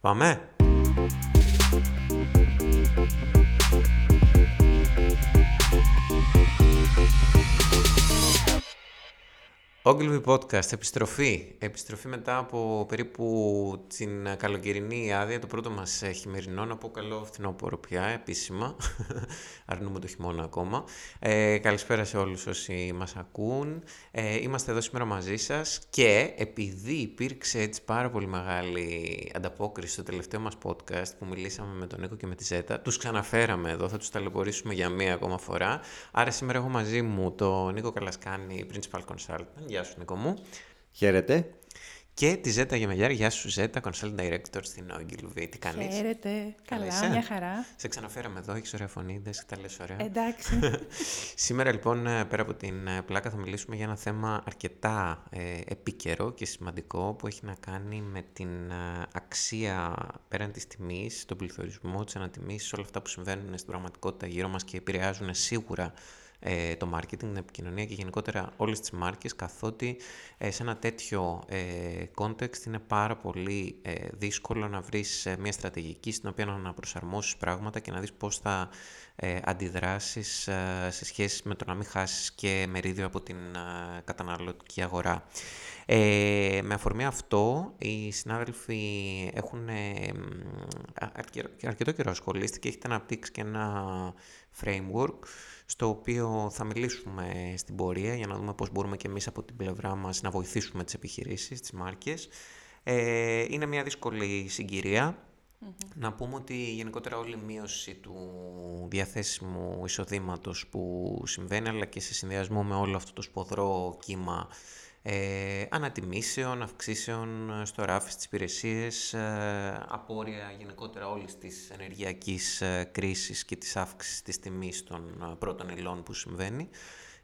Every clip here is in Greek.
Πάμε! Ogilvy Podcast, επιστροφή. Επιστροφή μετά από περίπου την καλοκαιρινή άδεια, το πρώτο μας χειμερινό, να πω καλό φθινόπωρο πια, επίσημα. Αρνούμε το χειμώνα ακόμα. Ε, καλησπέρα σε όλους όσοι μας ακούν. Ε, είμαστε εδώ σήμερα μαζί σας και επειδή υπήρξε έτσι πάρα πολύ μεγάλη ανταπόκριση στο τελευταίο μας podcast που μιλήσαμε με τον Νίκο και με τη Ζέτα, τους ξαναφέραμε εδώ, θα τους ταλαιπωρήσουμε για μία ακόμα φορά. Άρα σήμερα έχω μαζί μου τον Νίκο Καλασκάνη, Principal Consultant, Γεια σου Νίκο μου. Χαίρετε. Και τη Ζέτα Γεμαγιάρ. Γεια σου Ζέτα, Consult Director στην Ogilvy. Τι κάνεις; Χαίρετε. Καλά, μια χαρά. Σε ξαναφέραμε εδώ, έχεις ωραία φωνή, δεν τα λες ωραία. Εντάξει. Σήμερα λοιπόν, ε, πέρα από την ε, πλάκα, θα μιλήσουμε για ένα θέμα αρκετά ε, επίκαιρο και σημαντικό που έχει να κάνει με την ε, αξία πέραν της τιμής, τον πληθωρισμό, της ανατιμής, όλα αυτά που συμβαίνουν στην πραγματικότητα γύρω μας και επηρεάζουν σίγουρα ε, το marketing, την επικοινωνία και γενικότερα όλες τις μάρκες, καθότι ε, σε ένα τέτοιο ε, context είναι πάρα πολύ ε, δύσκολο να βρεις μια στρατηγική στην οποία να προσαρμόσεις πράγματα και να δεις πώς θα αντιδράσεις σε σχέση με το να μην χάσεις και μερίδιο από την καταναλωτική αγορά. Ε, με αφορμή αυτό, οι συνάδελφοι έχουν ε, αρκετό καιρό ασχολήσει και έχετε αναπτύξει και ένα framework στο οποίο θα μιλήσουμε στην πορεία για να δούμε πώς μπορούμε και εμείς από την πλευρά μας να βοηθήσουμε τις επιχειρήσεις, τις μάρκες. Ε, είναι μια δύσκολη Να πούμε ότι γενικότερα όλη η μείωση του διαθέσιμου εισοδήματος που συμβαίνει, αλλά και σε συνδυασμό με όλο αυτό το σποδρό κύμα ε, ανατιμήσεων, αυξήσεων στο ράφι στις υπηρεσίες, ε, απόρρια γενικότερα όλης της ενεργειακής ε, κρίσης και της αύξησης της τιμής των ε, πρώτων υλών που συμβαίνει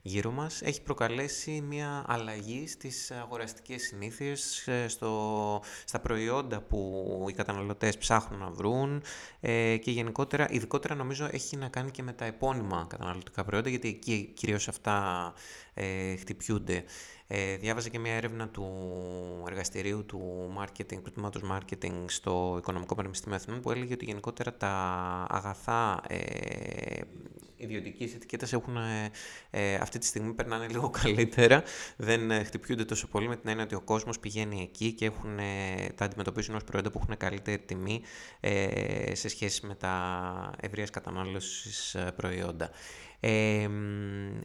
γύρω μας, έχει προκαλέσει μια αλλαγή στις αγοραστικές συνήθειες, ε, στο, στα προϊόντα που οι καταναλωτές ψάχνουν να βρουν ε, και γενικότερα, ειδικότερα νομίζω έχει να κάνει και με τα επώνυμα καταναλωτικά προϊόντα, γιατί εκεί κυρίως αυτά ε, χτυπιούνται. Ε, διάβαζα και μια έρευνα του εργαστηρίου του marketing, του τμήματος marketing στο Οικονομικό Πανεπιστήμιο Αθηνών που έλεγε ότι γενικότερα τα αγαθά ε, ιδιωτική ετικέτα έχουν ε, ε, αυτή τη στιγμή περνάνε λίγο καλύτερα. Δεν ε, χτυπιούνται τόσο πολύ με την έννοια ότι ο κόσμος πηγαίνει εκεί και έχουν, ε, τα αντιμετωπίζουν ως προϊόντα που έχουν καλύτερη τιμή ε, σε σχέση με τα ευρείας κατανάλωσης προϊόντα. Ε,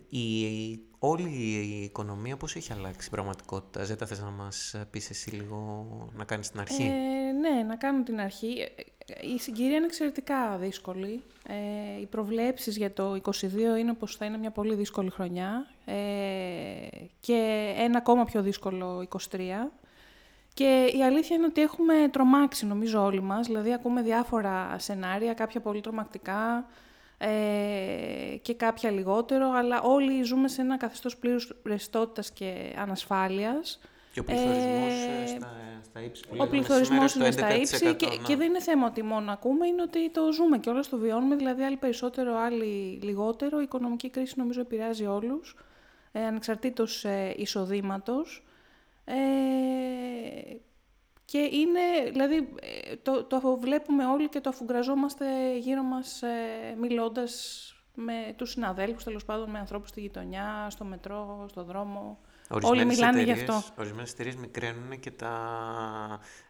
η, όλη η οικονομία πώς έχει αλλάξει η πραγματικότητα; Ζέτα, θες να μας πεις εσύ λίγο να κάνεις την αρχή; Ε, ναι, να κάνω την αρχή. Η συγκυρία είναι εξαιρετικά δύσκολη. Ε, οι προβλέψεις για το 2022 είναι πως θα είναι μια πολύ δύσκολη χρονιά ε, και ένα ακόμα πιο δύσκολο 23. Και η αλήθεια είναι ότι έχουμε τρομάξει νομίζω όλοι μας, δηλαδή ακούμε διάφορα σενάρια, κάποια πολύ τρομακτικά, ε, και κάποια λιγότερο, αλλά όλοι ζούμε σε ένα καθεστώς πλήρους ρευστότητας και ανασφάλειας. Και ο πληθωρισμός ε, στα, στα ύψη που Ο πληθωρισμός είναι στα ύψη και, και δεν είναι θέμα ότι μόνο ακούμε, είναι ότι το ζούμε και όλα το βιώνουμε, δηλαδή άλλοι περισσότερο, άλλοι λιγότερο. Η οικονομική κρίση νομίζω επηρεάζει όλους, ε, ανεξαρτήτως ε, εισοδήματος. Ε, και είναι, δηλαδή, ε, το, το βλέπουμε όλοι και το αφουγκραζόμαστε γύρω μας ε, μιλώντας με τους συναδέλφους, τέλος πάντων με ανθρώπους στη γειτονιά, στο μετρό, στο δρόμο. Όλοι μιλάνε γι' αυτό. Ορισμένες εταιρείες μικραίνουν και τα,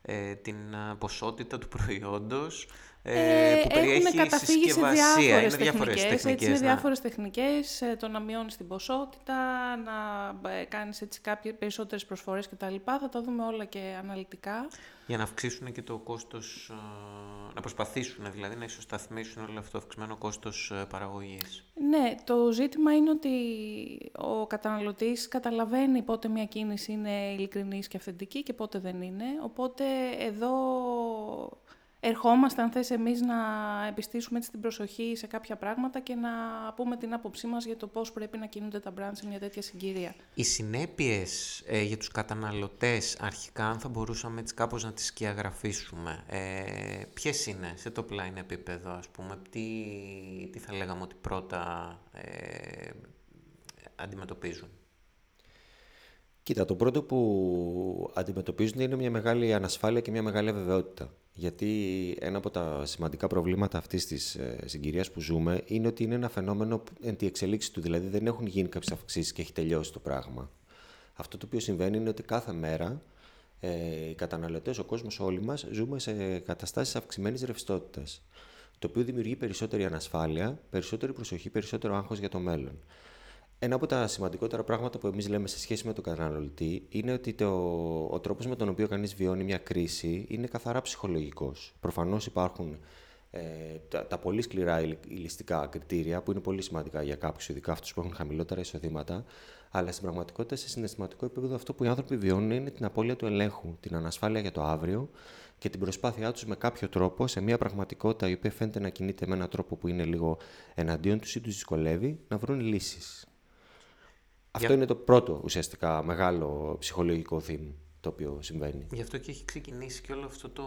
ε, την ποσότητα του προϊόντος ε, ε, που περιέχει καταφύγει σε διάφορες είναι τεχνικές. έτσι, είναι διάφορες τεχνικές, ε, το να μειώνεις την ποσότητα, να ε, κάνεις έτσι κάποιες περισσότερες προσφορές κτλ. Θα τα δούμε όλα και αναλυτικά. Για να αυξήσουν και το κόστος, να προσπαθήσουν δηλαδή να ισοσταθμίσουν όλο αυτό το αυξημένο κόστος παραγωγής. Ναι, το ζήτημα είναι ότι ο καταναλωτής καταλαβαίνει πότε μια κίνηση είναι ειλικρινής και αυθεντική και πότε δεν είναι. Οπότε εδώ ερχόμαστε, αν θες, εμείς να επιστήσουμε έτσι την προσοχή σε κάποια πράγματα και να πούμε την άποψή μας για το πώς πρέπει να κινούνται τα brand σε μια τέτοια συγκυρία. Οι συνέπειες ε, για τους καταναλωτές αρχικά, αν θα μπορούσαμε έτσι κάπως να τις σκιαγραφίσουμε, ε, ποιες είναι σε το πλάιν επίπεδο, ας πούμε, τι, τι θα λέγαμε ότι πρώτα ε, αντιμετωπίζουν; Κοίτα, το πρώτο που αντιμετωπίζουν είναι μια μεγάλη ανασφάλεια και μια μεγάλη αβεβαιότητα. Γιατί ένα από τα σημαντικά προβλήματα αυτής της ε, συγκυρίας που ζούμε είναι ότι είναι ένα φαινόμενο εν τη εξελίξη του, δηλαδή δεν έχουν γίνει κάποιες αυξήσεις και έχει τελειώσει το πράγμα. Αυτό το οποίο συμβαίνει είναι ότι κάθε μέρα ε, οι καταναλωτές, ο κόσμος όλοι μας, ζούμε σε καταστάσεις αυξημένης ρευστότητας το οποίο δημιουργεί περισσότερη ανασφάλεια, περισσότερη προσοχή, περισσότερο άγχος για το μέλλον. Ένα από τα σημαντικότερα πράγματα που εμείς λέμε σε σχέση με τον καταναλωτή είναι ότι το, ο τρόπος με τον οποίο κανείς βιώνει μια κρίση είναι καθαρά ψυχολογικός. Προφανώς υπάρχουν ε, τα, τα, πολύ σκληρά ηλιστικά κριτήρια που είναι πολύ σημαντικά για κάποιους, ειδικά αυτούς που έχουν χαμηλότερα εισοδήματα. Αλλά στην πραγματικότητα, σε συναισθηματικό επίπεδο, αυτό που οι άνθρωποι βιώνουν είναι την απώλεια του ελέγχου, την ανασφάλεια για το αύριο και την προσπάθειά τους με κάποιο τρόπο, σε μια πραγματικότητα η οποία φαίνεται να κινείται με έναν τρόπο που είναι λίγο εναντίον τους ή τους δυσκολεύει, να βρουν λύσεις. Αυτό είναι το πρώτο ουσιαστικά μεγάλο ψυχολογικό θύμα το οποίο συμβαίνει. Γι' αυτό και έχει ξεκινήσει και όλο αυτό το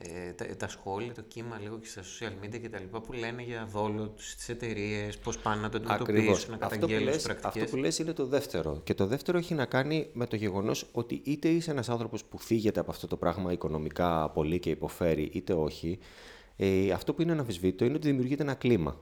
ε, τα, τα σχόλια, το κύμα λίγο και στα social media και τα λοιπά που λένε για δόλο στι εταιρείες, πώς πάνε να το αντιμετωπίσουν, να καταγγέλουν τις πρακτικές. Αυτό που λες είναι το δεύτερο. Και το δεύτερο έχει να κάνει με το γεγονός ότι είτε είσαι ένας άνθρωπος που θίγεται από αυτό το πράγμα οικονομικά πολύ και υποφέρει, είτε όχι, ε, αυτό που είναι αναμφισβήτητο είναι ότι δημιουργείται ένα κλίμα.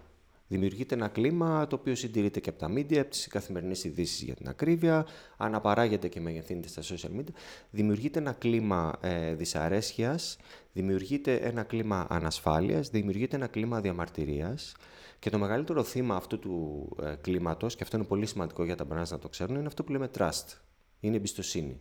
Δημιουργείται ένα κλίμα το οποίο συντηρείται και από τα media, από τις καθημερινές ειδήσεις για την ακρίβεια, αναπαράγεται και μεγεθύνεται στα social media. Δημιουργείται ένα κλίμα ε, δυσαρέσκειας, δημιουργείται ένα κλίμα ανασφάλειας, δημιουργείται ένα κλίμα διαμαρτυρίας. Και το μεγαλύτερο θύμα αυτού του ε, κλίματος, και αυτό είναι πολύ σημαντικό για τα brands να το ξέρουν, είναι αυτό που λέμε trust. Είναι εμπιστοσύνη.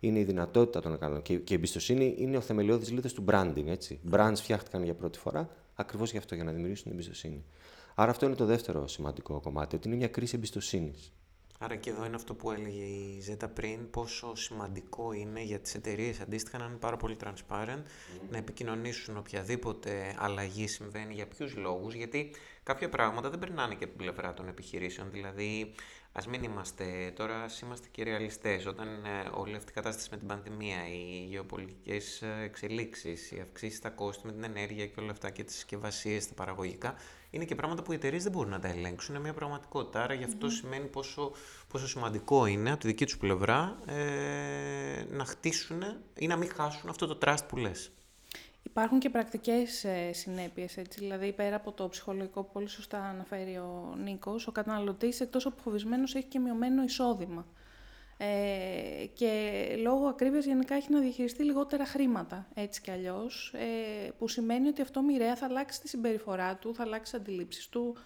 Είναι η δυνατότητα των να Και, και η εμπιστοσύνη είναι ο θεμελιώδης λίθος του branding. Έτσι. Brands φτιάχτηκαν για πρώτη φορά ακριβώς γι' αυτό, για να δημιουργήσουν εμπιστοσύνη. Άρα αυτό είναι το δεύτερο σημαντικό κομμάτι, ότι είναι μια κρίση εμπιστοσύνης. Άρα και εδώ είναι αυτό που έλεγε η Ζέτα πριν, πόσο σημαντικό είναι για τις εταιρείες αντίστοιχα να είναι πάρα πολύ transparent, να επικοινωνήσουν οποιαδήποτε αλλαγή συμβαίνει, για ποιους λόγους, γιατί κάποια πράγματα δεν περνάνε και από την πλευρά των επιχειρήσεων. Δηλαδή, ας μην είμαστε τώρα, ας είμαστε και ρεαλιστές. Όταν ε, όλη αυτή η κατάσταση με την πανδημία, οι γεωπολιτικές ε, εξελίξεις, οι αυξήσεις στα κόστη με την ενέργεια και όλα αυτά και τις συσκευασίες, τα παραγωγικά, είναι και πράγματα που οι εταιρείες δεν μπορούν να τα ελέγξουν. Είναι μια πραγματικότητα. Άρα γι' αυτό σημαίνει πόσο, πόσο σημαντικό είναι από τη δική τους πλευρά ε, να χτίσουν ή να μην χάσουν αυτό το trust που λες. Υπάρχουν και πρακτικές ε, συνέπειες, έτσι, δηλαδή πέρα από το ψυχολογικό που πολύ σωστά αναφέρει ο Νίκος, ο καταναλωτής εκτός από φοβισμένος έχει και μειωμένο εισόδημα. Ε, και λόγω ακρίβειας γενικά έχει να διαχειριστεί λιγότερα χρήματα, έτσι κι αλλιώς, ε, που σημαίνει ότι αυτό μοιραία θα αλλάξει τη συμπεριφορά του, θα αλλάξει τις αντιλήψεις του,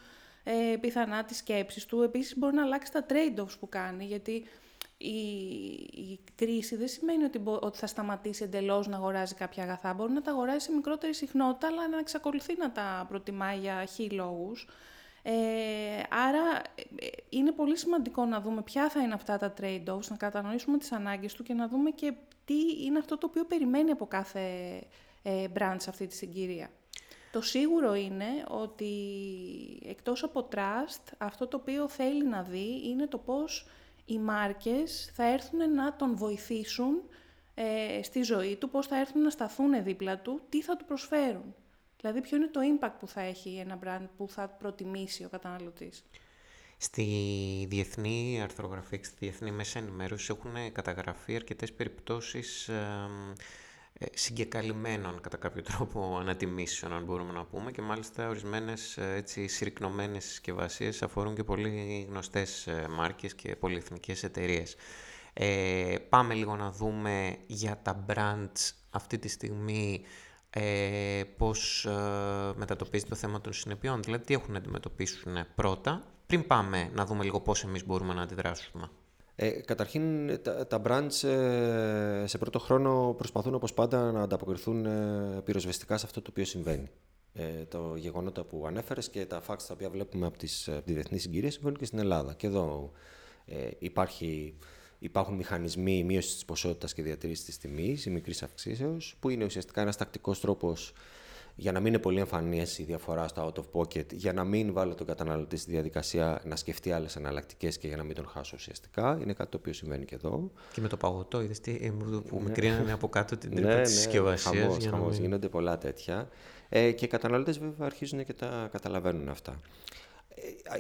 ε, πιθανά τις σκέψεις του. Επίσης μπορεί να αλλάξει τα trade-offs που κάνει, γιατί η, η κρίση δεν σημαίνει ότι, ότι θα σταματήσει εντελώς να αγοράζει κάποια αγαθά. Μπορεί να τα αγοράζει σε μικρότερη συχνότητα, αλλά να εξακολουθεί να τα προτιμάει για χι λόγους. Ε, άρα ε, είναι πολύ σημαντικό να δούμε ποια θα είναι αυτά τα trade-offs, να κατανοήσουμε τις ανάγκες του και να δούμε και τι είναι αυτό το οποίο περιμένει από κάθε ε, brand σε αυτή τη συγκυρία. Το σίγουρο είναι ότι εκτός από trust, αυτό το οποίο θέλει να δει είναι το πώς οι μάρκες θα έρθουν να τον βοηθήσουν ε, στη ζωή του, πώς θα έρθουν να σταθούν δίπλα του, τι θα του προσφέρουν. Δηλαδή, ποιο είναι το impact που θα έχει ένα brand που θα προτιμήσει ο καταναλωτής; Στη διεθνή αρθρογραφία και στη διεθνή μέσα ενημέρωσης έχουν καταγραφεί αρκετές περιπτώσεις ε, συγκεκαλυμμένων κατά κάποιο τρόπο ανατιμήσεων, αν μπορούμε να πούμε, και μάλιστα ορισμένες ε, έτσι, συρρυκνωμένες συσκευασίες αφορούν και πολύ γνωστές ε, μάρκες και πολυεθνικές εταιρείες. Ε, πάμε λίγο να δούμε για τα brands αυτή τη στιγμή ε, πώς ε, μετατοπίζει το θέμα των συνεπειών, δηλαδή τι έχουν να αντιμετωπίσουν πρώτα, πριν πάμε να δούμε λίγο πώς εμείς μπορούμε να αντιδράσουμε. Ε, καταρχήν, τα, τα brands ε, σε πρώτο χρόνο προσπαθούν όπως πάντα να ανταποκριθούν ε, πυροσβεστικά σε αυτό το οποίο συμβαίνει. Ε, το γεγονότα που ανέφερες και τα facts τα οποία βλέπουμε από τις, από τη διεθνή συγκυρία συμβαίνουν και στην Ελλάδα. Και εδώ ε, υπάρχει Υπάρχουν μηχανισμοί μείωσης της ποσότητας και διατήρησης της τιμής ή μικρής αυξήσεως, που είναι ουσιαστικά ένας τακτικός τρόπος για να μην είναι πολύ εμφανής η διαφορά στο out of pocket, για να μην βάλω τον καταναλωτή στη διαδικασία να σκεφτεί άλλες εναλλακτικές και για να μην τον χάσω ουσιαστικά. Είναι κάτι το οποίο συμβαίνει και εδώ. Και με το παγωτό, είδες τι ε, που ναι. κρίνανε από κάτω την τρύπα ναι, της συσκευασίας. Ναι, χαμός, Γίνονται πολλά τέτοια. Ε, και οι καταναλωτές βέβαια αρχίζουν και τα καταλαβαίνουν αυτά.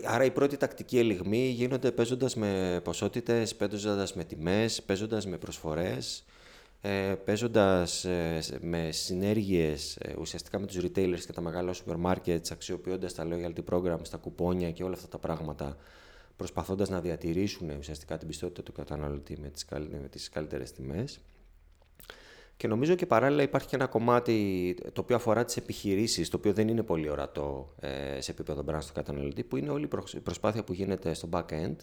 Άρα οι πρώτοι τακτικοί ελιγμοί γίνονται παίζοντας με ποσότητες, παίζοντας με τιμές, παίζοντας με προσφορές. ε, παίζοντας ε, με συνέργειες ε, ουσιαστικά με τους retailers και τα μεγάλα σούπερ μάρκετς, αξιοποιώντας τα loyalty programs, τα κουπόνια και όλα αυτά τα πράγματα, προσπαθώντας να διατηρήσουν ουσιαστικά την πιστότητα του καταναλωτή με τις, με τις καλύτερες τιμές. Και νομίζω και παράλληλα υπάρχει και ένα κομμάτι το οποίο αφορά τις επιχειρήσεις, το οποίο δεν είναι πολύ ορατό ε, σε επίπεδο brand του καταναλωτή, που είναι όλη η προσπάθεια που γίνεται στο back-end,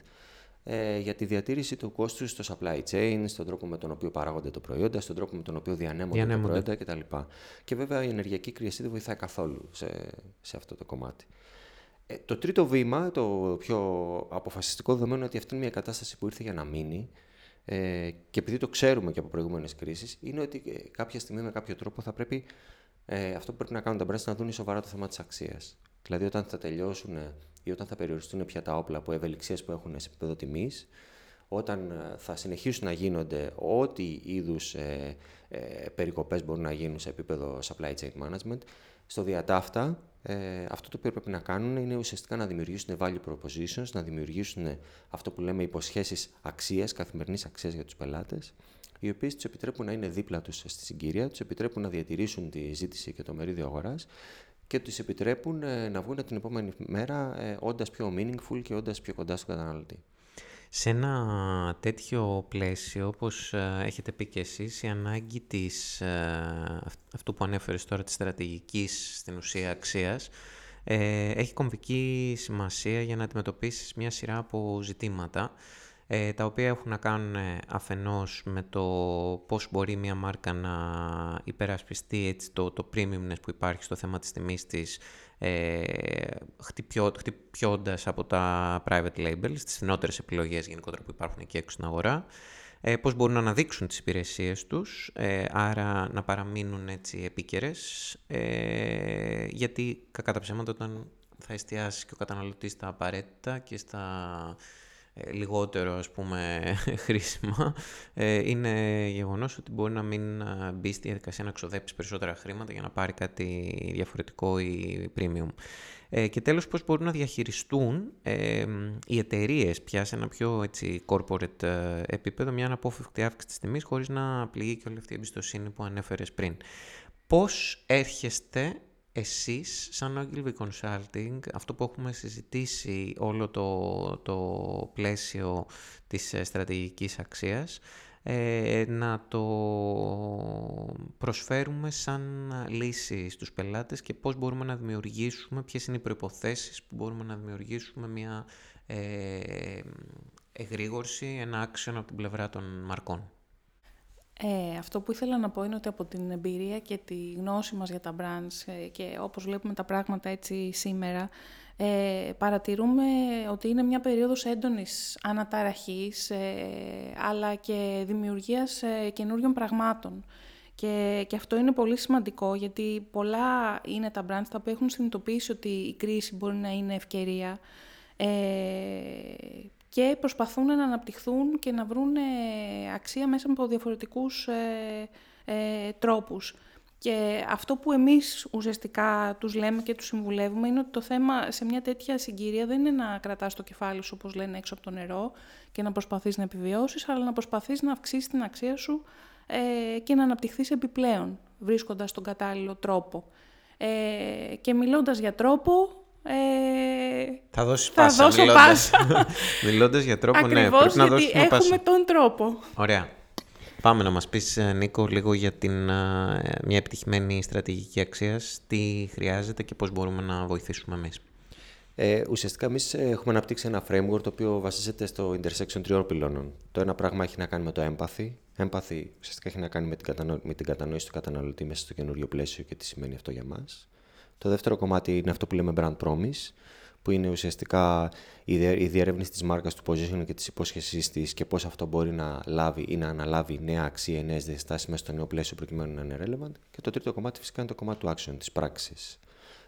ε, για τη διατήρηση του κόστους στο supply chain, στον τρόπο με τον οποίο παράγονται τα προϊόντα, στον τρόπο με τον οποίο διανέμονται, διανέμονται. τα προϊόντα κτλ. Και βέβαια η ενεργειακή κρίση δεν βοηθάει καθόλου σε, σε αυτό το κομμάτι. Ε, το τρίτο βήμα, το πιο αποφασιστικό δεδομένο είναι ότι αυτή είναι μια κατάσταση που ήρθε για να μείνει ε, και επειδή το ξέρουμε και από προηγούμενες κρίσεις, είναι ότι ε, κάποια στιγμή με κάποιο τρόπο θα πρέπει ε, αυτό που πρέπει να κάνουν τα brands να δουν σοβαρά το θέμα της αξίας. Δηλαδή, όταν θα τελειώσουν ή όταν θα περιοριστούν πια τα όπλα από ευελιξίε που έχουν σε επίπεδο τιμής, όταν ε, θα συνεχίσουν να γίνονται ό,τι είδους ε, ε, περικοπές μπορούν να γίνουν σε επίπεδο supply chain management, στο διατάφτα ε, αυτό το οποίο πρέπει να κάνουν είναι ουσιαστικά να δημιουργήσουν value propositions, να δημιουργήσουν αυτό που λέμε υποσχέσεις αξίας, καθημερινής αξίας για τους πελάτες, οι οποίες τους επιτρέπουν να είναι δίπλα τους στη συγκυρία, τους επιτρέπουν να διατηρήσουν τη ζήτηση και το μερίδιο αγοράς και τους επιτρέπουν ε, να βγουν την επόμενη μέρα ε, όντας πιο meaningful και όντας πιο κοντά στον καταναλωτή. Σε ένα τέτοιο πλαίσιο, όπως ε, έχετε πει και εσείς, η ανάγκη της, ε, αυτού που ανέφερες τώρα, της στρατηγικής στην ουσία αξίας, ε, έχει κομβική σημασία για να αντιμετωπίσεις μια σειρά από ζητήματα ε, τα οποία έχουν να κάνουν ε, αφενός με το πώς μπορεί μια μάρκα να υπερασπιστεί έτσι, το, το premiumness που υπάρχει στο θέμα της τιμής της ε, χτυπιώ, χτυπιώντας από τα private labels, τις φθηνότερες επιλογές γενικότερα που υπάρχουν εκεί έξω στην αγορά, ε, πώς μπορούν να αναδείξουν τις υπηρεσίες τους, ε, άρα να παραμείνουν έτσι επίκαιρες, ε, γιατί κακά τα ψέματα όταν θα εστιάσεις και ο καταναλωτής στα απαραίτητα και στα ε, λιγότερο ας πούμε χρήσιμα ε, είναι γεγονός ότι μπορεί να μην ε, μπει στη διαδικασία να ξοδέψεις περισσότερα χρήματα για να πάρει κάτι διαφορετικό ή premium. και τέλος πώς μπορούν να διαχειριστούν οι εταιρείες πια σε ένα πιο έτσι, corporate επίπεδο μια αναπόφευκτη αύξηση της τιμής χωρίς να πληγεί και όλη αυτή η εμπιστοσύνη που ανέφερες πριν. Πώς έρχεστε εσείς σαν Ogilvy Consulting, αυτό που έχουμε συζητήσει όλο το, το πλαίσιο της ε, στρατηγικής αξίας, ε, να το προσφέρουμε σαν λύση στους πελάτες και πώς μπορούμε να δημιουργήσουμε, ποιες είναι οι προϋποθέσεις που μπορούμε να δημιουργήσουμε μια ε, εγρήγορση, ένα action από την πλευρά των μαρκών. Ε, αυτό που ήθελα να πω είναι ότι από την εμπειρία και τη γνώση μας για τα brands ε, και όπως βλέπουμε τα πράγματα έτσι σήμερα, ε, παρατηρούμε ότι είναι μια περίοδος έντονης αναταραχής, ε, αλλά και δημιουργίας ε, καινούριων πραγμάτων. Και, και αυτό είναι πολύ σημαντικό, γιατί πολλά είναι τα brands τα οποία έχουν συνειδητοποιήσει ότι η κρίση μπορεί να είναι ευκαιρία και προσπαθούν να αναπτυχθούν και να βρουν αξία μέσα από διαφορετικούς ε, ε, τρόπους. Και αυτό που εμείς ουσιαστικά τους λέμε και τους συμβουλεύουμε είναι ότι το θέμα σε μια τέτοια συγκυρία δεν είναι να κρατάς το κεφάλι σου όπως λένε έξω από το νερό και να προσπαθείς να επιβιώσεις, αλλά να προσπαθείς να αυξήσεις την αξία σου ε, και να αναπτυχθείς επιπλέον βρίσκοντας τον κατάλληλο τρόπο. Ε, και μιλώντας για τρόπο, ε, θα δώσεις πάσα. Θα δώσω μιλώντας. πάσα. μιλώντας για τρόπο, ναι, Ακριβώς, ναι, πρέπει να δώσουμε έχουμε πάσα. τον τρόπο. Ωραία. Πάμε να μας πεις, ε, Νίκο, λίγο για την, ε, μια επιτυχημένη στρατηγική αξία, τι χρειάζεται και πώς μπορούμε να βοηθήσουμε εμείς; Ε, ουσιαστικά, εμείς έχουμε αναπτύξει ένα framework το οποίο βασίζεται στο intersection τριών πυλώνων. Το ένα πράγμα έχει να κάνει με το empathy. Empathy ουσιαστικά έχει να κάνει με την, κατανο... με την κατανόηση του καταναλωτή μέσα στο καινούριο πλαίσιο και τι σημαίνει αυτό για μας. Το δεύτερο κομμάτι είναι αυτό που λέμε brand promise, που είναι ουσιαστικά η διερεύνηση της μάρκας του position και της υπόσχεσής της και πώς αυτό μπορεί να λάβει ή να αναλάβει νέα αξία, νέες διαστάσεις μέσα στο νέο πλαίσιο προκειμένου να είναι relevant. Και το τρίτο κομμάτι φυσικά είναι το κομμάτι του action, της πράξης,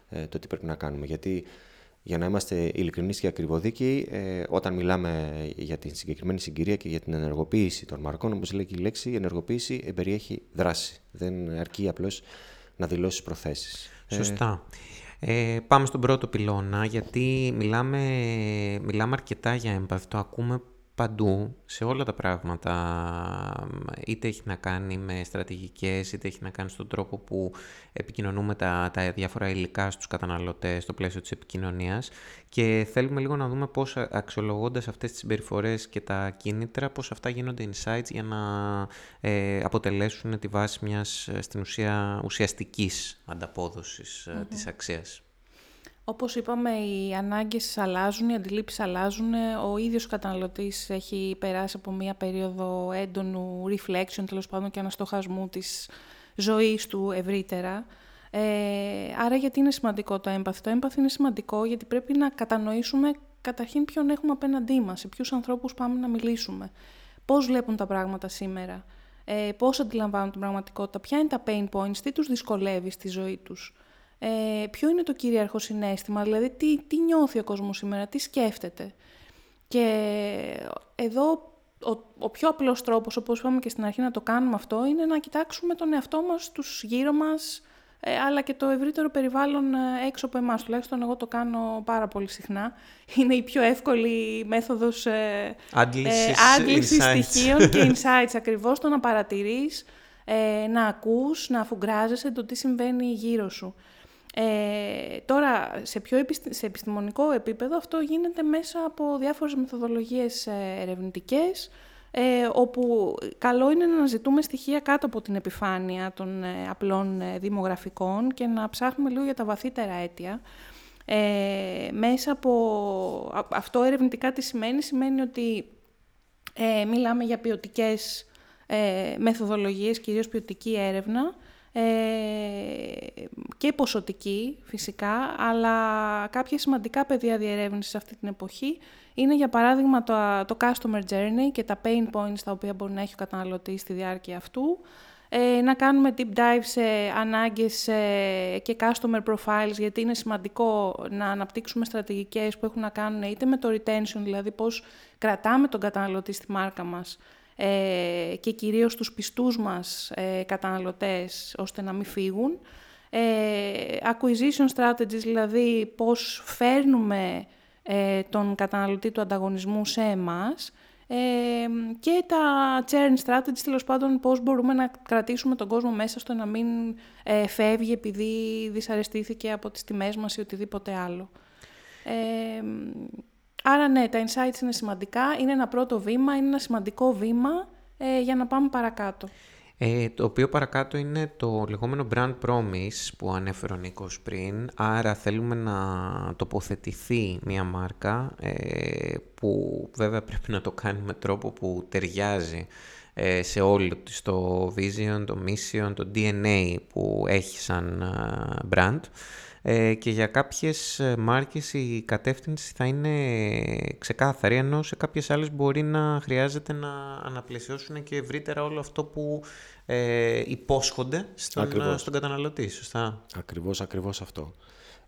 ε, το τι πρέπει να κάνουμε. Γιατί για να είμαστε ειλικρινείς και ακριβοδίκαιοι, ε, όταν μιλάμε για την συγκεκριμένη συγκυρία και για την ενεργοποίηση των μαρκών, όπως λέει και η λέξη, η ενεργοποίηση περιέχει δράση. Δεν αρκεί απλώς να δηλώσεις προθέσεις. Ε, Σωστά. Ε, πάμε στον πρώτο πυλώνα, γιατί μιλάμε, μιλάμε αρκετά για έμπαθη. Το ακούμε παντού, σε όλα τα πράγματα, είτε έχει να κάνει με στρατηγικές, είτε έχει να κάνει στον τρόπο που επικοινωνούμε τα, τα διάφορα υλικά στους καταναλωτές στο πλαίσιο της επικοινωνίας και θέλουμε λίγο να δούμε πώς αξιολογώντας αυτές τις συμπεριφορές και τα κίνητρα, πώς αυτά γίνονται insights για να ε, αποτελέσουν τη βάση μιας στην ουσία ουσιαστικής ανταπόδοσης mm-hmm. της αξίας. Όπως είπαμε, οι ανάγκες αλλάζουν, οι αντιλήψεις αλλάζουν. Ο ίδιος ο καταναλωτής έχει περάσει από μία περίοδο έντονου reflection, τέλος πάντων και αναστοχασμού της ζωής του ευρύτερα. Ε, άρα γιατί είναι σημαντικό το έμπαθη. Το έμπαθη είναι σημαντικό γιατί πρέπει να κατανοήσουμε καταρχήν ποιον έχουμε απέναντί μας, σε ποιους ανθρώπους πάμε να μιλήσουμε. Πώς βλέπουν τα πράγματα σήμερα, ε, πώς αντιλαμβάνουν την πραγματικότητα, ποια είναι τα pain points, τι τους δυσκολεύει στη ζωή τους; Ε, ποιο είναι το κυρίαρχο συνέστημα, δηλαδή τι, τι νιώθει ο κόσμος σήμερα, τι σκέφτεται. Και εδώ ο, ο πιο απλός τρόπος, όπως είπαμε και στην αρχή να το κάνουμε αυτό, είναι να κοιτάξουμε τον εαυτό μας, τους γύρω μας, ε, αλλά και το ευρύτερο περιβάλλον ε, έξω από εμάς. Τουλάχιστον εγώ το κάνω πάρα πολύ συχνά. Είναι η πιο εύκολη μέθοδος ε, άντλησης, ε, στοιχείων και insights. Ακριβώς το να παρατηρείς, ε, να ακούς, να αφουγκράζεσαι το τι συμβαίνει γύρω σου. Ε, τώρα, σε πιο σε επιστημονικό επίπεδο, αυτό γίνεται μέσα από διάφορες μεθοδολογίες ε, ερευνητικές, ε, όπου καλό είναι να αναζητούμε στοιχεία κάτω από την επιφάνεια των ε, απλών δημογραφικών και να ψάχνουμε λίγο για τα βαθύτερα αίτια. Ε, μέσα από αυτό ερευνητικά τι σημαίνει, σημαίνει ότι μιλάμε για ποιοτικές μεθοδολογίες, κυρίως ποιοτική έρευνα, ε, και ποσοτική φυσικά, αλλά κάποια σημαντικά πεδία διερεύνησης αυτή την εποχή είναι για παράδειγμα το, το customer journey και τα pain points τα οποία μπορεί να έχει ο καταναλωτής στη διάρκεια αυτού, ε, να κάνουμε deep dive σε ανάγκες ε, και customer profiles, γιατί είναι σημαντικό να αναπτύξουμε στρατηγικές που έχουν να κάνουν είτε με το retention, δηλαδή πώς κρατάμε τον καταναλωτή στη μάρκα μας, ε, και κυρίως τους πιστούς μας ε, καταναλωτές ώστε να μην φύγουν. Ε, acquisition strategies, δηλαδή πώς φέρνουμε ε, τον καταναλωτή του ανταγωνισμού σε εμάς ε, και τα churn strategies, τέλος πάντων πώς μπορούμε να κρατήσουμε τον κόσμο μέσα στο να μην ε, φεύγει επειδή δυσαρεστήθηκε από τις τιμές μας ή οτιδήποτε άλλο. Ε, Άρα ναι, τα insights είναι σημαντικά, είναι ένα πρώτο βήμα, είναι ένα σημαντικό βήμα ε, για να πάμε παρακάτω. Ε, το οποίο παρακάτω είναι το λεγόμενο brand promise που ανέφερε ο Νίκος πριν. Άρα θέλουμε να τοποθετηθεί μια μάρκα ε, που βέβαια πρέπει να το κάνει με τρόπο που ταιριάζει ε, σε όλο το vision, το mission, το DNA που έχει σαν brand. Ε, και για κάποιες ε, μάρκες η κατεύθυνση θα είναι ξεκάθαρη, ενώ σε κάποιες άλλες μπορεί να χρειάζεται να αναπλαισιώσουν και ευρύτερα όλο αυτό που ε, υπόσχονται στον, στον καταναλωτή, σωστά; Ακριβώς, ακριβώς αυτό.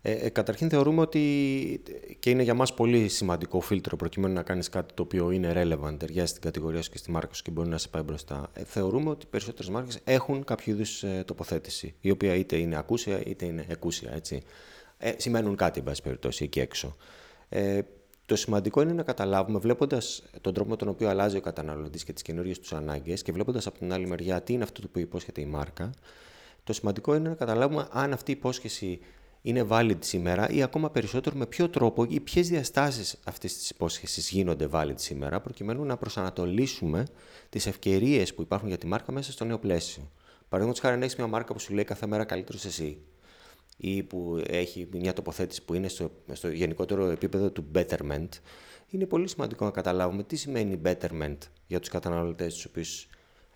Ε, ε, καταρχήν θεωρούμε ότι και είναι για μας πολύ σημαντικό φίλτρο προκειμένου να κάνεις κάτι το οποίο είναι relevant, ταιριάζει στην κατηγορία σου και στη μάρκα σου και μπορεί να σε πάει μπροστά. Ε, θεωρούμε ότι οι περισσότερες μάρκες έχουν κάποιο είδους ε, τοποθέτηση, η οποία είτε είναι ακούσια είτε είναι εκούσια. Έτσι. Ε, σημαίνουν κάτι, εν πάση περιπτώσει, εκεί έξω. Ε, το σημαντικό είναι να καταλάβουμε, βλέποντας τον τρόπο με τον οποίο αλλάζει ο καταναλωτής και τις καινούριες τους ανάγκες και βλέποντας από την άλλη μεριά τι είναι αυτό που υπόσχεται η μάρκα, το σημαντικό είναι να καταλάβουμε αν αυτή η υπόσχεση είναι valid σήμερα ή ακόμα περισσότερο με ποιο τρόπο ή ποιες διαστάσεις αυτής της υπόσχεσης γίνονται valid σήμερα, προκειμένου να προσανατολίσουμε τις ευκαιρίες που υπάρχουν για τη μάρκα μέσα στο νέο πλαίσιο. Παραδείγματος χάρη, αν έχεις μια μάρκα που σου λέει κάθε μέρα καλύτερος εσύ ή που έχει μια τοποθέτηση που είναι στο, στο γενικότερο επίπεδο του betterment, είναι πολύ σημαντικό να καταλάβουμε τι σημαίνει betterment για τους καταναλωτές τους οποίους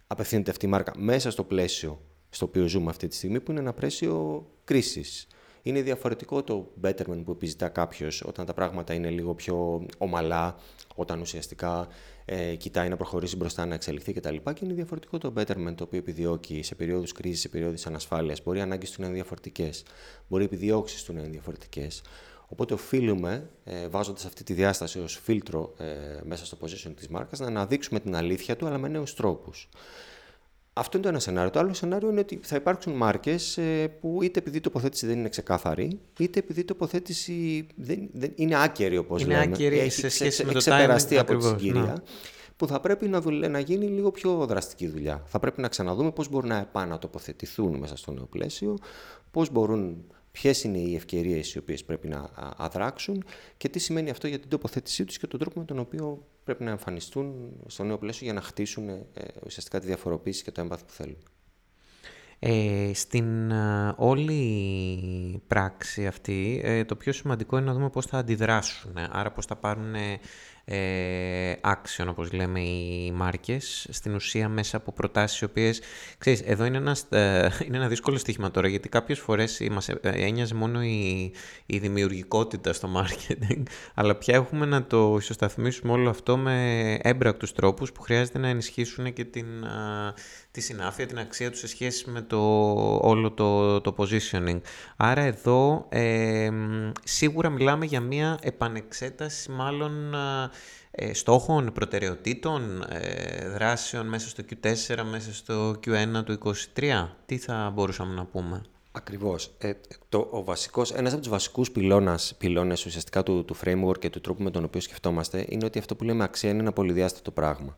απευθύνεται αυτή η μάρκα μέσα στο πλαίσιο στο οποίο ζούμε αυτή τη στιγμή, που είναι ένα πλαίσιο κρίσης. Είναι διαφορετικό το betterment που επιζητά κάποιος όταν τα πράγματα είναι λίγο πιο ομαλά, όταν ουσιαστικά ε, κοιτάει να προχωρήσει μπροστά, να εξελιχθεί κτλ. Και είναι διαφορετικό το betterment το οποίο επιδιώκει σε περίοδους κρίσης, σε περίοδους ανασφάλειας. Μπορεί οι ανάγκες του να είναι διαφορετικές. Μπορεί οι επιδιώξεις του να είναι διαφορετικές. Οπότε οφείλουμε, ε, βάζοντας αυτή τη διάσταση ως φίλτρο ε, μέσα στο position της μάρκας, να αναδείξουμε την αλήθεια του, αλλά με νέους τρόπους. Αυτό είναι το ένα σενάριο. Το άλλο σενάριο είναι ότι θα υπάρξουν μάρκες που είτε επειδή η τοποθέτηση δεν είναι ξεκάθαρη, είτε επειδή η τοποθέτηση δεν, δεν είναι άκερη, όπως λέμε. Είναι άκερη Έχει σε σχέση με το ξεπεραστεί από τη συγκυρία. Ναι. Που θα πρέπει να, δουλε... να γίνει λίγο πιο δραστική δουλειά. Θα πρέπει να ξαναδούμε πώς μπορούν να επανατοποθετηθούν μέσα στο νέο πλαίσιο, πώς μπορούν ποιες είναι οι ευκαιρίες οι οποίες πρέπει να αδράξουν και τι σημαίνει αυτό για την τοποθέτησή τους και τον τρόπο με τον οποίο πρέπει να εμφανιστούν στο νέο πλαίσιο για να χτίσουν ε, ουσιαστικά τη διαφοροποίηση και το έμπαθο που θέλουν. Ε, στην όλη πράξη αυτή, ε, το πιο σημαντικό είναι να δούμε πώς θα αντιδράσουν. Άρα πώς θα πάρουν ε, action, όπως λέμε οι μάρκες, στην ουσία μέσα από προτάσεις οι οποίες, ξέρεις, εδώ είναι ένας, ε, είναι ένα δύσκολο στοίχημα τώρα, γιατί κάποιες φορές μας ε, ένοιαζε μόνο η, η δημιουργικότητα στο marketing, αλλά πια έχουμε να το ισοσταθμίσουμε όλο αυτό με έμπρακτους τρόπους που χρειάζεται να ενισχύσουν και την, τη συνάφεια, την αξία τους σε σχέση με το, όλο το, το positioning. Άρα εδώ ε, σίγουρα μιλάμε για μια επανεξέταση μάλλον ε, στόχων, προτεραιοτήτων, ε, δράσεων μέσα στο Q4, μέσα στο Q1 του 2023. Τι θα μπορούσαμε να πούμε; Ακριβώς. Ε, το, ο βασικός, ένας από τους βασικούς πυλώνας, πυλώνες ουσιαστικά του, του framework και του τρόπου με τον οποίο σκεφτόμαστε είναι ότι αυτό που λέμε αξία είναι ένα πολυδιάστατο πράγμα.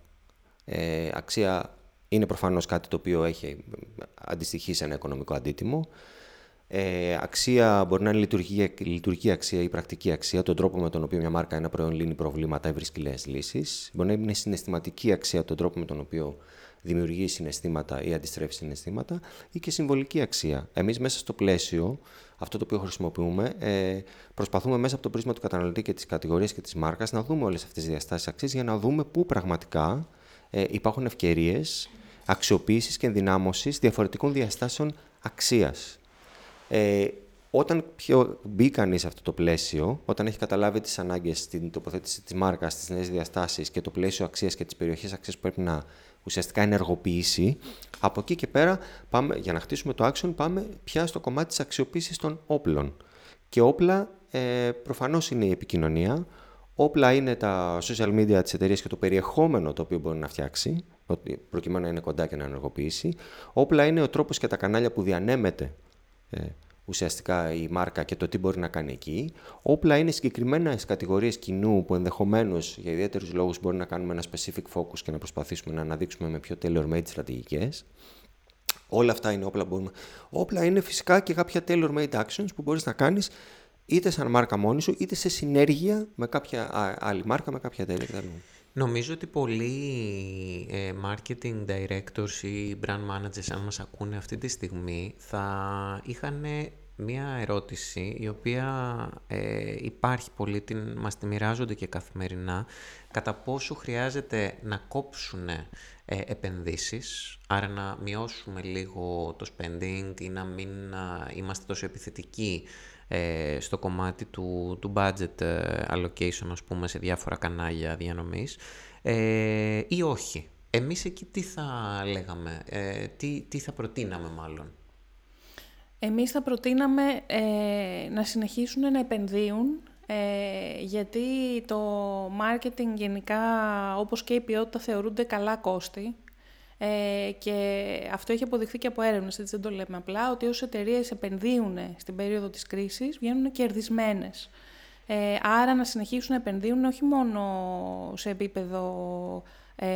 Ε, αξία είναι προφανώς κάτι το οποίο έχει αντιστοιχεί σε ένα οικονομικό αντίτιμο. Ε, αξία μπορεί να είναι λειτουργική, λειτουργική αξία ή πρακτική αξία, τον τρόπο με τον οποίο μια μάρκα ένα προϊόν λύνει προβλήματα ή βρίσκει νέε λύσεις. Μπορεί να είναι συναισθηματική αξία, τον τρόπο με τον οποίο δημιουργεί συναισθήματα ή αντιστρέφει συναισθήματα, ή και συμβολική αξία. Εμείς μέσα στο πλαίσιο, αυτό το οποίο χρησιμοποιούμε, ε, προσπαθούμε μέσα από το πρίσμα του καταναλωτή και της κατηγορίας και της μάρκας να δούμε όλες αυτές τις διαστάσεις αξίας για να δούμε πού πραγματικά ε, υπάρχουν ευκαιρίες αξιοποίησης και ενδυνάμωσης διαφορετικών διαστάσεων αξίας. Ε, όταν πιο μπει κανείς σε αυτό το πλαίσιο, όταν έχει καταλάβει τις ανάγκες, την τοποθέτηση της μάρκας, τις νέες διαστάσεις και το πλαίσιο αξίας και τις περιοχές αξίας που πρέπει να ουσιαστικά ενεργοποιήσει, από εκεί και πέρα, πάμε, για να χτίσουμε το action, πάμε πια στο κομμάτι της αξιοποίησης των όπλων. Και όπλα ε, προφανώς είναι η επικοινωνία. Όπλα είναι τα social media της εταιρείας και το περιεχόμενο το οποίο μπορεί να φτιάξει, προκειμένου να είναι κοντά και να ενεργοποιήσει. Όπλα είναι ο τρόπος και τα κανάλια που διανέμεται ε, ουσιαστικά η μάρκα και το τι μπορεί να κάνει εκεί. Όπλα είναι συγκεκριμένα κατηγορίες κοινού που ενδεχομένως για ιδιαίτερους λόγους μπορεί να κάνουμε ένα specific focus και να προσπαθήσουμε να αναδείξουμε με πιο tailor-made στρατηγικές. Όλα αυτά είναι όπλα που μπορούμε. Όπλα είναι φυσικά και κάποια tailor-made actions που μπορείς να κάνεις είτε σαν μάρκα μόνη σου, είτε σε συνέργεια με κάποια άλλη μάρκα, με κάποια εταιρεία Νομίζω ότι πολλοί ε, marketing directors ή brand managers, αν μας ακούνε αυτή τη στιγμή, θα είχαν μία ερώτηση η οποία ε, υπάρχει πολύ, την, μας τη μοιράζονται και καθημερινά, κατά πόσο χρειάζεται να κόψουν ε, επενδύσεις, άρα να μειώσουμε λίγο το spending ή να μην είμαστε τόσο επιθετικοί ε, στο κομμάτι του, του budget ε, allocation, ας πούμε, σε διάφορα κανάλια διανομής ε, ή όχι. Εμείς εκεί τι θα λέγαμε, ε, τι, τι θα προτείναμε μάλλον; Εμείς θα προτείναμε ε, να συνεχίσουν να επενδύουν ε, γιατί το marketing γενικά όπως και η ποιότητα θεωρούνται καλά κόστη ε, και αυτό έχει αποδειχθεί και από έρευνες, έτσι δεν το λέμε απλά, ότι όσε εταιρείες επενδύουν στην περίοδο της κρίσης βγαίνουν κερδισμένες. Ε, άρα να συνεχίσουν να επενδύουν όχι μόνο σε επίπεδο ε,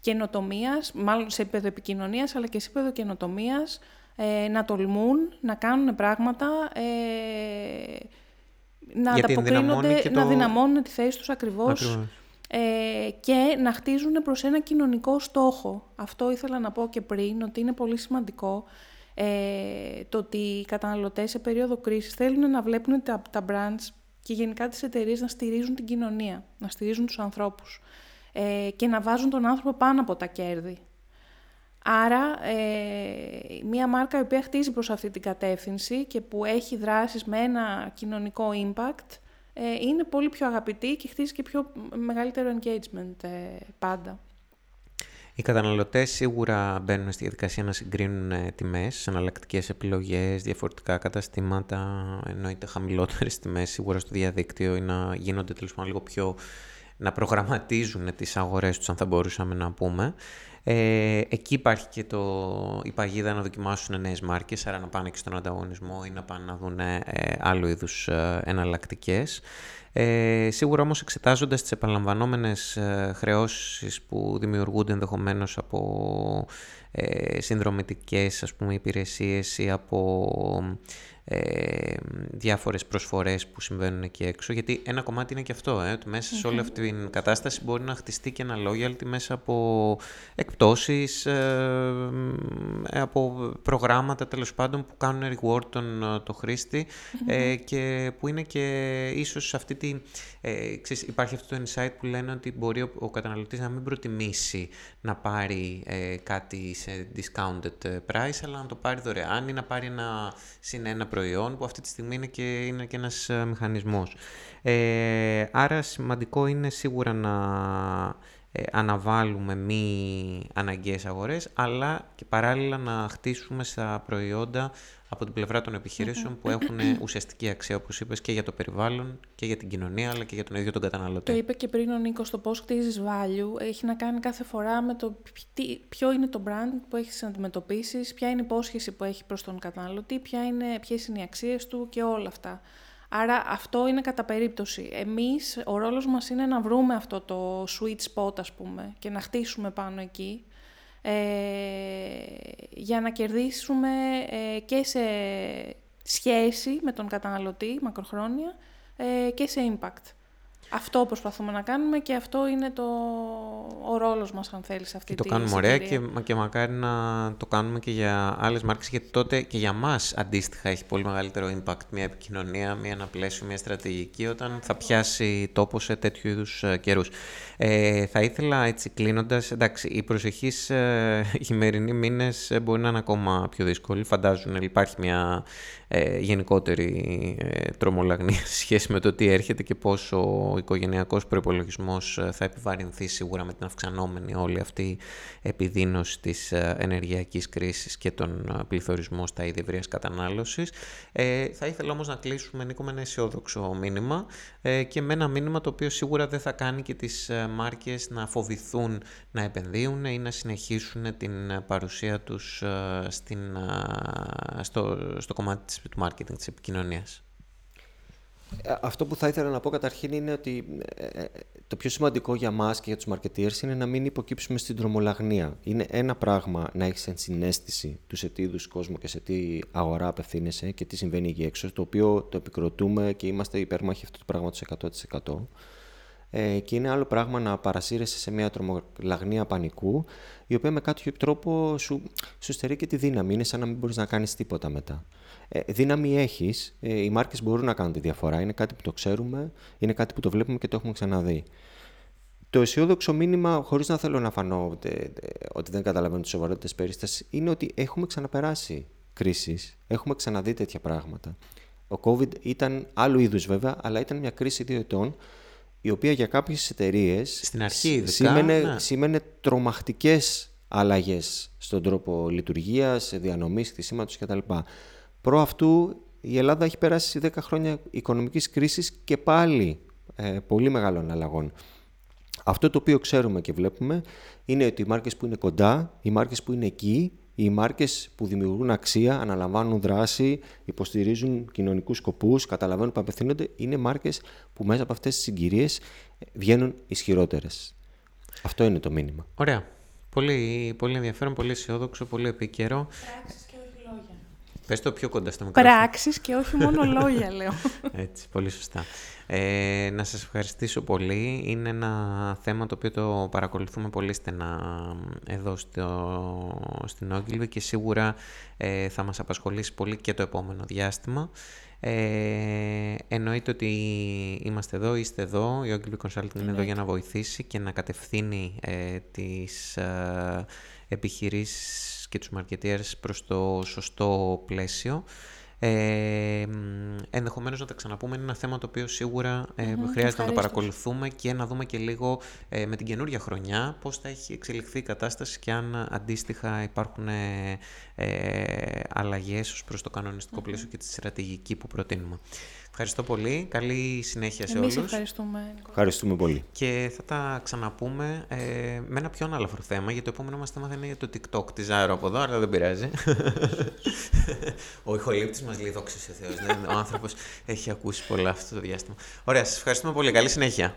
καινοτομίας, μάλλον σε επίπεδο επικοινωνίας, αλλά και σε επίπεδο καινοτομίας, ε, να τολμούν, να κάνουν πράγματα, ε, να ανταποκρίνονται, να δυναμώνουν τη θέση τους ακριβώς, Ε, και να χτίζουν προς ένα κοινωνικό στόχο. Αυτό ήθελα να πω και πριν, ότι είναι πολύ σημαντικό ε, το ότι οι καταναλωτές σε περίοδο κρίσης θέλουν να βλέπουν τα, τα brands και γενικά τις εταιρείες να στηρίζουν την κοινωνία, να στηρίζουν τους ανθρώπους ε, και να βάζουν τον άνθρωπο πάνω από τα κέρδη. Άρα, ε, μία μάρκα η οποία χτίζει προς αυτή την κατεύθυνση και που έχει δράσεις με ένα κοινωνικό impact, ε, είναι πολύ πιο αγαπητή και χτίζει και πιο μεγαλύτερο engagement ε, πάντα. Οι καταναλωτές σίγουρα μπαίνουν στη διαδικασία να συγκρίνουν ε, τιμές, εναλλακτικές επιλογές, διαφορετικά καταστήματα, εννοείται χαμηλότερες τιμές σίγουρα στο διαδίκτυο ή να γίνονται τέλος πάντων λίγο πιο να προγραμματίζουν τις αγορές τους, αν θα μπορούσαμε να πούμε. Ε, εκεί υπάρχει και το, η παγίδα να δοκιμάσουν νέες μάρκες, άρα να πάνε και στον ανταγωνισμό ή να πάνε να δουν ε, άλλου είδους ε, εναλλακτικές. Ε, σίγουρα όμως εξετάζοντας τις επαναλαμβανόμενες ε, χρεώσεις που δημιουργούνται ενδεχομένως από ε, συνδρομητικές ας πούμε, υπηρεσίες ή από ε, διάφορες προσφορές που συμβαίνουν εκεί έξω, γιατί ένα κομμάτι είναι και αυτό, ε, ότι μέσα σε όλη αυτή την κατάσταση μπορεί να χτιστεί και ένα loyalty μέσα από εκπτώσεις, ε, ε από προγράμματα τέλος πάντων που κάνουν reward τον ε, το χρήστη ε, και που είναι και ίσως αυτή τη... Ε, ξέρεις, υπάρχει αυτό το insight που λένε ότι μπορεί ο, ο καταναλωτής να μην προτιμήσει να πάρει κάτι σε discounted price, αλλά να το πάρει δωρεάν ή να πάρει ένα συν ένα προϊόν που αυτή τη στιγμή είναι και, είναι και ένας ε, μηχανισμός. Ε, άρα σημαντικό είναι σίγουρα να ε, αναβάλουμε μη αναγκαίες αγορές, αλλά και παράλληλα να χτίσουμε στα προϊόντα από την πλευρά των επιχειρήσεων που έχουν ουσιαστική αξία, όπως είπες, και για το περιβάλλον και για την κοινωνία, αλλά και για τον ίδιο τον καταναλωτή. Το είπε και πριν ο Νίκος, το πώς κτίζεις value έχει να κάνει κάθε φορά με το ποιο είναι το brand που έχεις να αντιμετωπίσεις, ποια είναι η υπόσχεση που έχει προς τον καταναλωτή, ποια είναι, ποιες είναι οι αξίες του και όλα αυτά. Άρα αυτό είναι κατά περίπτωση. Εμείς, ο ρόλος μας είναι να βρούμε αυτό το sweet spot, ας πούμε, και να χτίσουμε πάνω εκεί, ε, για να κερδίσουμε ε, και σε σχέση με τον καταναλωτή μακροχρόνια ε, και σε impact. Αυτό προσπαθούμε να κάνουμε και αυτό είναι το, ο ρόλος μας, αν θέλεις, αυτή και το κάνουμε ωραία και, και μακάρι να το κάνουμε και για άλλες μάρκες, γιατί τότε και για μας αντίστοιχα έχει πολύ μεγαλύτερο impact μια επικοινωνία, μια ένα πλαίσιο, μια στρατηγική, όταν θα πιάσει τόπο σε τέτοιου είδους ε, καιρούς. Ε, θα ήθελα έτσι κλείνοντας, εντάξει, οι προσεχείς ε, χειμερινοί μήνες ε, μπορεί να είναι ακόμα πιο δύσκολοι. Φαντάζουν υπάρχει μια ε, γενικότερη ε, τρομολαγνία σε σχέση με το τι έρχεται και πόσο ο οικογενειακός προϋπολογισμός ε, θα επιβαρυνθεί σίγουρα με την αυξανόμενη όλη αυτή επιδείνωση της ε, ενεργειακής κρίσης και τον πληθωρισμό στα είδη ευρείας κατανάλωσης. Ε, θα ήθελα όμως να κλείσουμε Νίκο με ένα αισιόδοξο μήνυμα ε, και με ένα μήνυμα το οποίο σίγουρα δεν θα κάνει και τις μάρκες να φοβηθούν να επενδύουν ή να συνεχίσουν την παρουσία τους στην, στο, στο κομμάτι της του marketing, της επικοινωνίας. Ε, αυτό που θα ήθελα να πω καταρχήν είναι ότι ε, ε, το πιο σημαντικό για μας και για τους marketeers είναι να μην υποκύψουμε στην τρομολαγνία. Είναι ένα πράγμα να έχεις ενσυναίσθηση του σε τι είδους κόσμο και σε τι αγορά απευθύνεσαι και τι συμβαίνει εκεί έξω, το οποίο το επικροτούμε και είμαστε υπέρμαχοι αυτού του πράγματος 100%. Ε, και είναι άλλο πράγμα να παρασύρεσαι σε μια τρομολαγνία πανικού, η οποία με κάποιο τρόπο σου, σου στερεί και τη δύναμη. Είναι σαν να μην μπορείς να κάνεις τίποτα μετά. Ε, δύναμη έχεις. Ε, οι μάρκες μπορούν να κάνουν τη διαφορά. Είναι κάτι που το ξέρουμε, είναι κάτι που το βλέπουμε και το έχουμε ξαναδεί. Το αισιόδοξο μήνυμα, χωρίς να θέλω να φανώ ότι δεν καταλαβαίνω τις σοβαρότητες περίστασης, είναι ότι έχουμε ξαναπεράσει κρίσεις, έχουμε ξαναδεί τέτοια πράγματα. Ο COVID ήταν άλλου είδους βέβαια, αλλά ήταν μια κρίση δύο ετών η οποία για κάποιες εταιρείες Στην αρχή σήμαινε, ναι. σήμαινε τρομακτικές αλλαγές στον τρόπο λειτουργίας, διανομής, χτισήματος κτλ. Προ αυτού η Ελλάδα έχει περάσει 10 χρόνια οικονομικής κρίσης και πάλι ε, πολύ μεγάλων αλλαγών. Αυτό το οποίο ξέρουμε και βλέπουμε είναι ότι οι μάρκες που είναι κοντά, οι μάρκες που είναι εκεί οι μάρκες που δημιουργούν αξία, αναλαμβάνουν δράση, υποστηρίζουν κοινωνικούς σκοπούς, καταλαβαίνουν που απευθύνονται, είναι μάρκες που μέσα από αυτές τις συγκυρίες βγαίνουν ισχυρότερες. Αυτό είναι το μήνυμα. Ωραία. Πολύ, πολύ ενδιαφέρον, πολύ αισιόδοξο, πολύ επίκαιρο. Πράξεις και όχι λόγια. Πες το πιο κοντά στο μικρόφωνο. Πράξεις και όχι μόνο λόγια, λέω. Έτσι, πολύ σωστά. Ε, να σας ευχαριστήσω πολύ. Είναι ένα θέμα το οποίο το παρακολουθούμε πολύ στενά εδώ στο, στην Ogilvy και σίγουρα ε, θα μας απασχολήσει πολύ και το επόμενο διάστημα. Ε, εννοείται ότι είμαστε εδώ, είστε εδώ, η Ogilvy Consulting είναι εδώ για να βοηθήσει και να κατευθύνει ε, τις ε, επιχειρήσεις και τους marketeers προς το σωστό πλαίσιο. Ε, ενδεχομένως να τα ξαναπούμε, είναι ένα θέμα το οποίο σίγουρα ε, χρειάζεται να το παρακολουθούμε και να δούμε και λίγο ε, με την καινούργια χρονιά πώς θα έχει εξελιχθεί η κατάσταση και αν αντίστοιχα υπάρχουν ε, ε, αλλαγές ως προς το κανονιστικό πλαίσιο και τη στρατηγική που προτείνουμε. Ευχαριστώ πολύ. Καλή συνέχεια σε Εμείς όλους. ευχαριστούμε. Ευχαριστούμε πολύ. Και θα τα ξαναπούμε ε, με ένα πιο ανάλαφρο θέμα, γιατί το επόμενο μας θέμα θα είναι για το TikTok της Ζάρο από εδώ, αλλά δεν πειράζει. ο ηχολήπτης μας λέει δόξα σε Θεός. Ναι, ο άνθρωπος έχει ακούσει πολλά αυτό το διάστημα. Ωραία, σας ευχαριστούμε πολύ. Καλή συνέχεια.